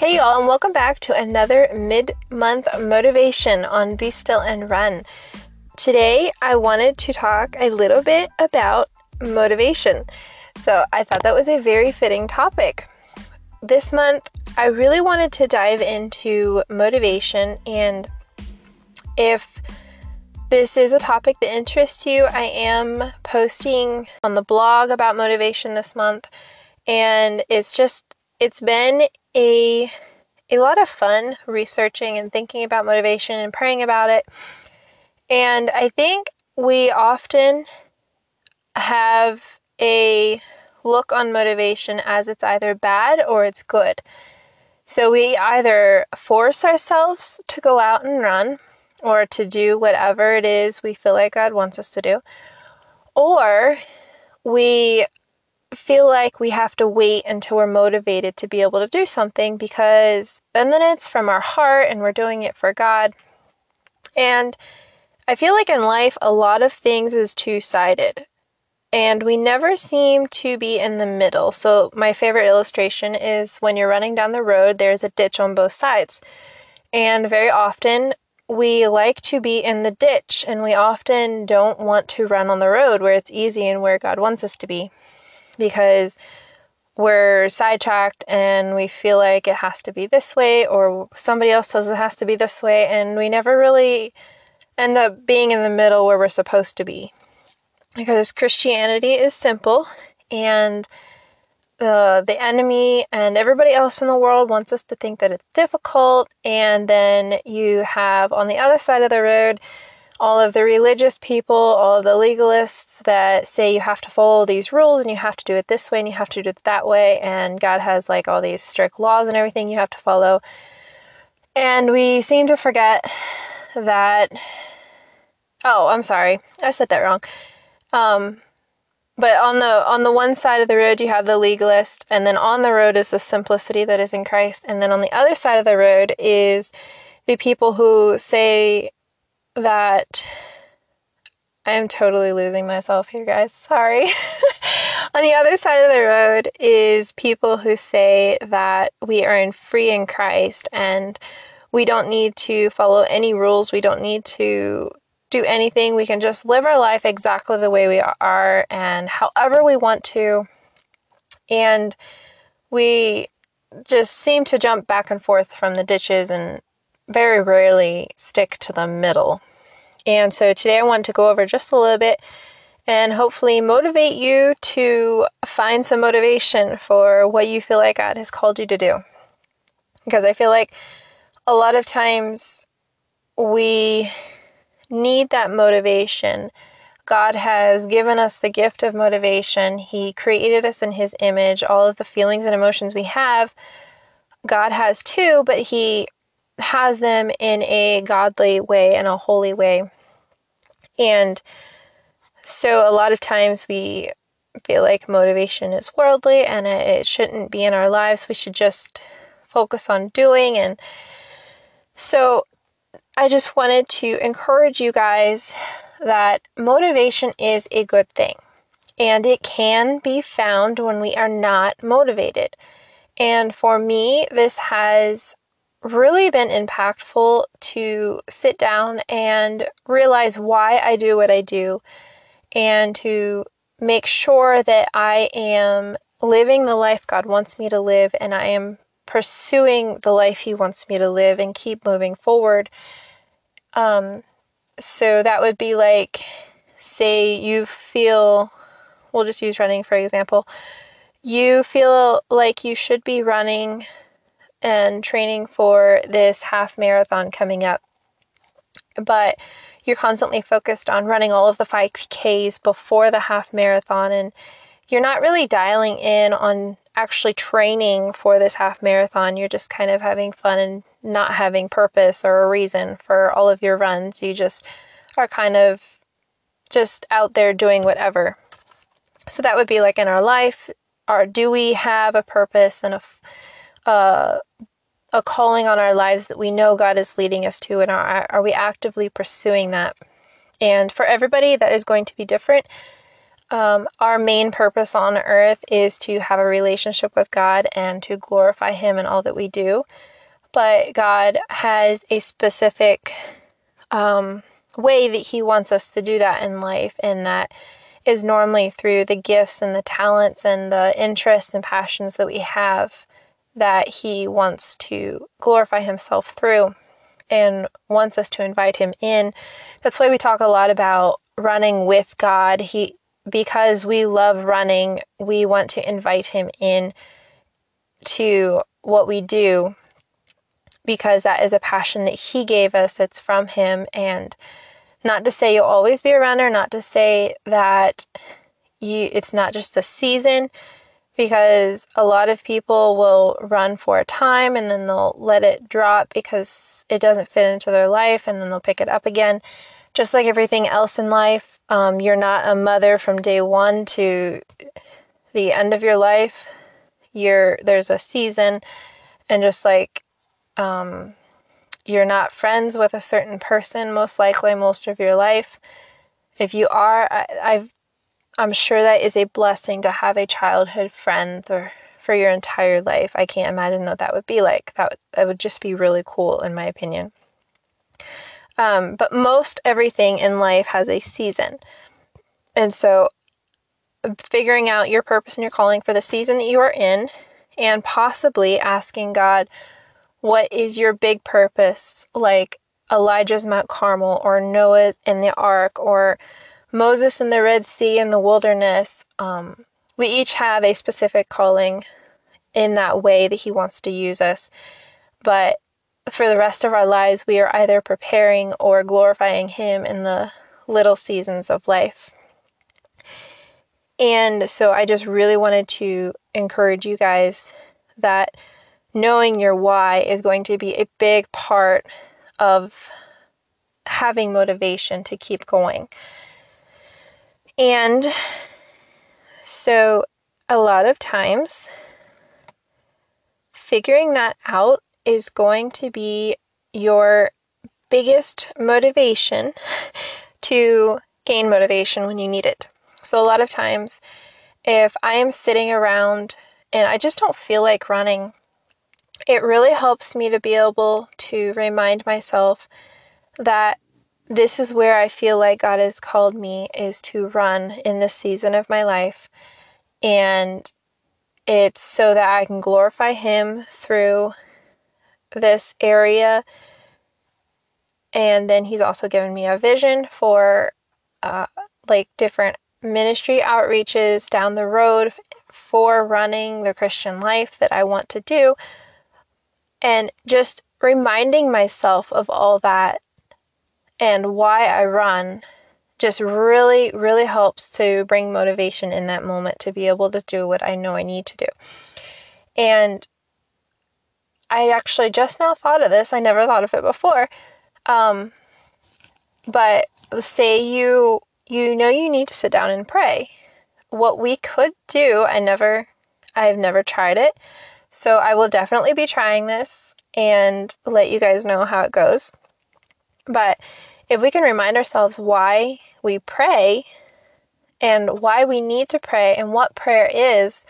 Hey, y'all, and welcome back to another mid month motivation on Be Still and Run. Today, I wanted to talk a little bit about motivation. So, I thought that was a very fitting topic. This month, I really wanted to dive into motivation, and if this is a topic that interests you, I am posting on the blog about motivation this month, and it's just it's been a a lot of fun researching and thinking about motivation and praying about it. And I think we often have a look on motivation as it's either bad or it's good. So we either force ourselves to go out and run or to do whatever it is we feel like God wants us to do, or we feel like we have to wait until we're motivated to be able to do something because then then it's from our heart and we're doing it for God. And I feel like in life a lot of things is two-sided. And we never seem to be in the middle. So my favorite illustration is when you're running down the road, there's a ditch on both sides. And very often we like to be in the ditch and we often don't want to run on the road where it's easy and where God wants us to be because we're sidetracked and we feel like it has to be this way, or somebody else says it has to be this way, and we never really end up being in the middle where we're supposed to be. Because Christianity is simple, and uh, the enemy and everybody else in the world wants us to think that it's difficult, and then you have on the other side of the road all of the religious people, all of the legalists that say you have to follow these rules and you have to do it this way and you have to do it that way, and God has like all these strict laws and everything you have to follow. And we seem to forget that. Oh, I'm sorry, I said that wrong. Um, but on the on the one side of the road you have the legalist, and then on the road is the simplicity that is in Christ, and then on the other side of the road is the people who say that I am totally losing myself here, guys. Sorry. On the other side of the road is people who say that we are in free in Christ and we don't need to follow any rules. We don't need to do anything. We can just live our life exactly the way we are and however we want to. And we just seem to jump back and forth from the ditches and very rarely stick to the middle. And so today I wanted to go over just a little bit and hopefully motivate you to find some motivation for what you feel like God has called you to do. Because I feel like a lot of times we need that motivation. God has given us the gift of motivation. He created us in His image. All of the feelings and emotions we have, God has too, but He has them in a godly way and a holy way. And so a lot of times we feel like motivation is worldly and it shouldn't be in our lives. We should just focus on doing. And so I just wanted to encourage you guys that motivation is a good thing and it can be found when we are not motivated. And for me, this has really been impactful to sit down and realize why I do what I do and to make sure that I am living the life God wants me to live and I am pursuing the life He wants me to live and keep moving forward. Um, so that would be like, say, you feel, we'll just use running for example, you feel like you should be running and training for this half marathon coming up. But you're constantly focused on running all of the 5Ks before the half marathon, and you're not really dialing in on actually training for this half marathon. You're just kind of having fun and not having purpose or a reason for all of your runs. You just are kind of just out there doing whatever. So that would be like in our life. Or do we have a purpose and a uh, a calling on our lives that we know God is leading us to, and are, are we actively pursuing that? And for everybody, that is going to be different. Um, our main purpose on earth is to have a relationship with God and to glorify Him in all that we do. But God has a specific um, way that He wants us to do that in life, and that is normally through the gifts and the talents and the interests and passions that we have that He wants to glorify Himself through and wants us to invite Him in. That's why we talk a lot about running with God. He because we love running, we want to invite him in to what we do because that is a passion that he gave us It's from him and not to say you'll always be a runner, not to say that you it's not just a season because a lot of people will run for a time and then they'll let it drop because it doesn't fit into their life and then they'll pick it up again. Just like everything else in life, um, you're not a mother from day one to the end of your life. You're there's a season, and just like um, you're not friends with a certain person, most likely most of your life. If you are, I, I've I'm sure that is a blessing to have a childhood friend or for your entire life. I can't imagine what that would be like. That that would just be really cool, in my opinion. Um, but most everything in life has a season. And so, figuring out your purpose and your calling for the season that you are in, and possibly asking God, what is your big purpose? Like Elijah's Mount Carmel, or Noah's in the ark, or Moses in the Red Sea in the wilderness. Um, we each have a specific calling in that way that He wants to use us. But for the rest of our lives, we are either preparing or glorifying Him in the little seasons of life. And so I just really wanted to encourage you guys that knowing your why is going to be a big part of having motivation to keep going. And so a lot of times, figuring that out is going to be your biggest motivation to gain motivation when you need it. So, a lot of times, if I am sitting around and I just don't feel like running, it really helps me to be able to remind myself that this is where I feel like God has called me is to run in this season of my life. And it's so that I can glorify Him through this area. And then he's also given me a vision for uh, like different ministry outreaches down the road for running the Christian life that I want to do. And just reminding myself of all that and why I run just really, really helps to bring motivation in that moment to be able to do what I know I need to do. And I actually just now thought of this. I never thought of it before. Um, but say you you know you need to sit down and pray. What we could do, I never I've never tried it. So I will definitely be trying this and let you guys know how it goes. But if we can remind ourselves why we pray and why we need to pray and what prayer is,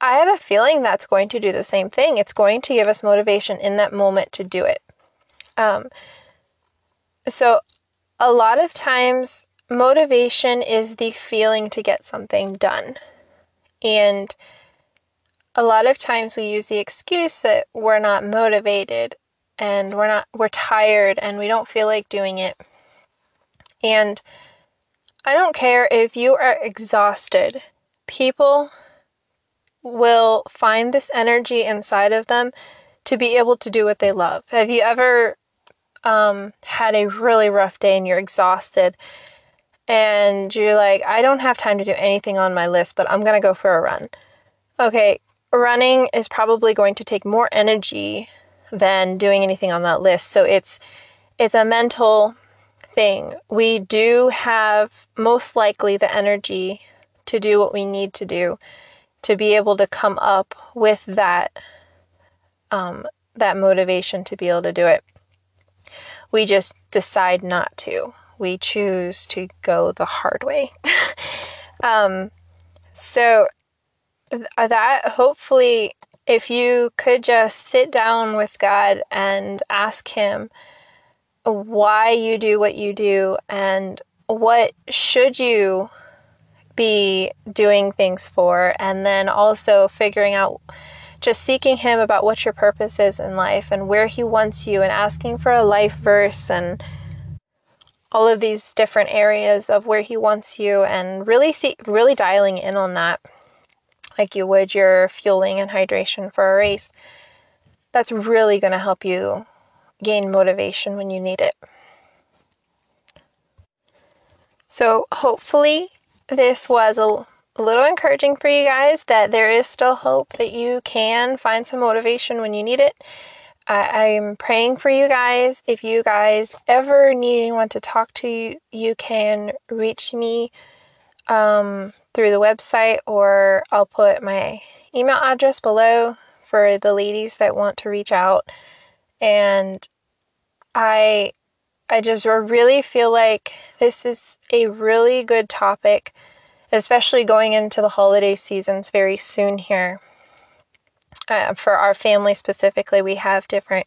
I have a feeling that's going to do the same thing. It's going to give us motivation in that moment to do it. Um, so, a lot of times, motivation is the feeling to get something done. And a lot of times we use the excuse that we're not motivated and we're not we're tired and we don't feel like doing it. And I don't care if you are exhausted. People will find this energy inside of them to be able to do what they love. Have you ever um, had a really rough day and you're exhausted and you're like, I don't have time to do anything on my list, but I'm going to go for a run? Okay, running is probably going to take more energy than doing anything on that list. So it's it's a mental thing. We do have most likely the energy to do what we need to do to be able to come up with that um, that motivation to be able to do it. We just decide not to. We choose to go the hard way. Um, so that hopefully, if you could just sit down with God and ask Him why you do what you do and what should you be doing things for, and then also figuring out just seeking Him about what your purpose is in life and where He wants you, and asking for a life verse and all of these different areas of where He wants you, and really see, really dialing in on that, like you would your fueling and hydration for a race. That's really going to help you gain motivation when you need it. So, hopefully, this was a little encouraging for you guys that there is still hope that you can find some motivation when you need it. I, am praying for you guys. If you guys ever need anyone to talk to, you, you can reach me um, through the website, or I'll put my email address below for the ladies that want to reach out. And I, I just really feel like this is a really good topic especially going into the holiday seasons very soon here. Uh, for our family specifically, we have different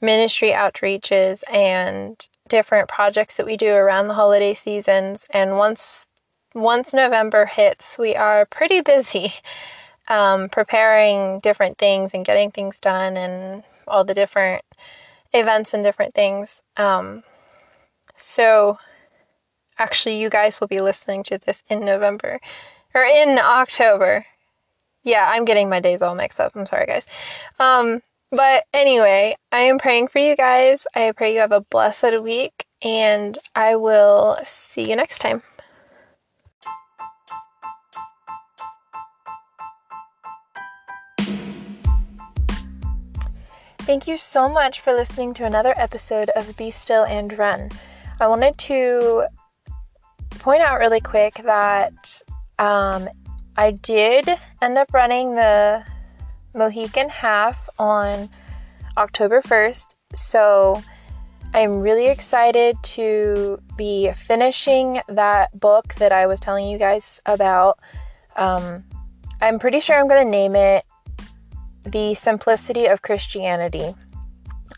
ministry outreaches and different projects that we do around the holiday seasons. And once once November hits, we are pretty busy um, preparing different things and getting things done and all the different events and different things. Um, so Actually, you guys will be listening to this in November or in October. Yeah, I'm getting my days all mixed up. I'm sorry, guys. Um, but anyway, I am praying for you guys. I pray you have a blessed week, and I will see you next time. Thank you so much for listening to another episode of Be Still and Run. I wanted to point out really quick that um, I did end up running the Mohican half on October 1st. So I'm really excited to be finishing that book that I was telling you guys about. Um, I'm pretty sure I'm going to name it The Simplicity of Christianity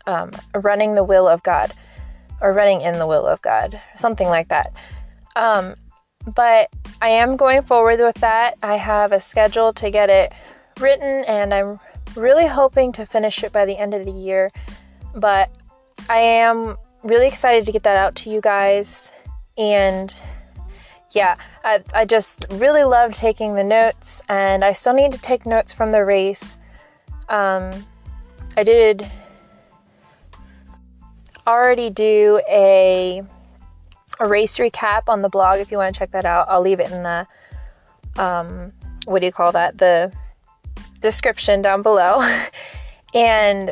um, Running the Will of God, or Running in the Will of God, something like that. Um, but I am going forward with that. I have a schedule to get it written, and I'm really hoping to finish it by the end of the year. But I am really excited to get that out to you guys. And yeah, I, I just really love taking the notes, and I still need to take notes from the race. Um, I did already do a a race recap on the blog if you want to check that out. I'll leave it in the um, what do you call that? The description down below. and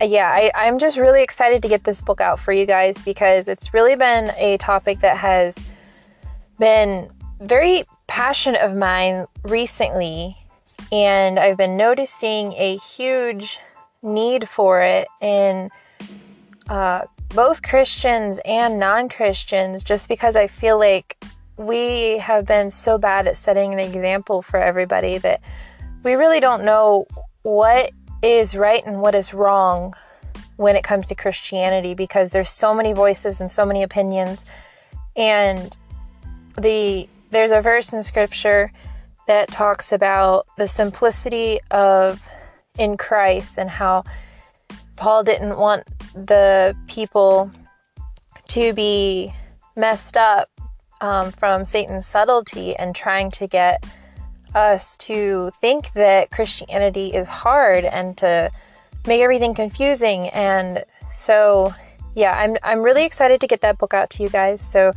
uh, yeah, I, I'm just really excited to get this book out for you guys because it's really been a topic that has been very passionate of mine recently. And I've been noticing a huge need for it in uh, both Christians and non Christians just because I feel like we have been so bad at setting an example for everybody that we really don't know what is right and what is wrong when it comes to Christianity because there's so many voices and so many opinions. And the there's a verse in scripture that talks about the simplicity of in Christ and how Paul didn't want the people to be messed up um, from Satan's subtlety and trying to get us to think that Christianity is hard and to make everything confusing. And so, yeah, I'm, I'm really excited to get that book out to you guys. So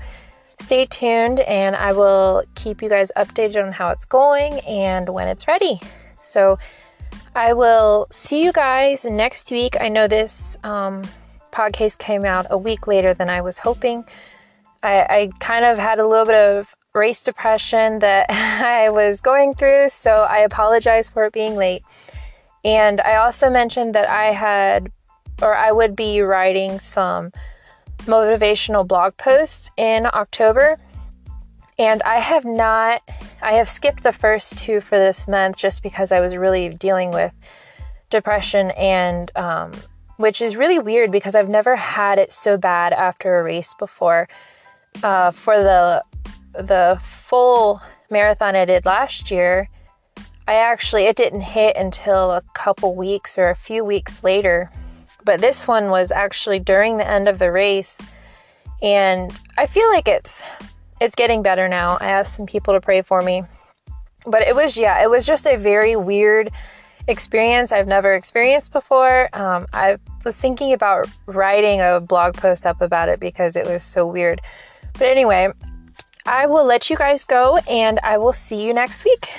stay tuned and I will keep you guys updated on how it's going and when it's ready. So, I will see you guys next week. I know this um, podcast came out a week later than I was hoping. I, I kind of had a little bit of race depression that I was going through, so I apologize for it being late. And I also mentioned that I had, or I would be writing some motivational blog posts in October. And I have not I have skipped the first two for this month just because I was really dealing with depression and um, which is really weird because I've never had it so bad after a race before. Uh, for the the full marathon I did last year, I actually it didn't hit until a couple weeks or a few weeks later. But this one was actually during the end of the race and I feel like it's it's getting better now. I asked some people to pray for me. But it was yeah, it was just a very weird experience I've never experienced before. Um, I was thinking about writing a blog post up about it because it was so weird. But anyway, I will let you guys go and I will see you next week.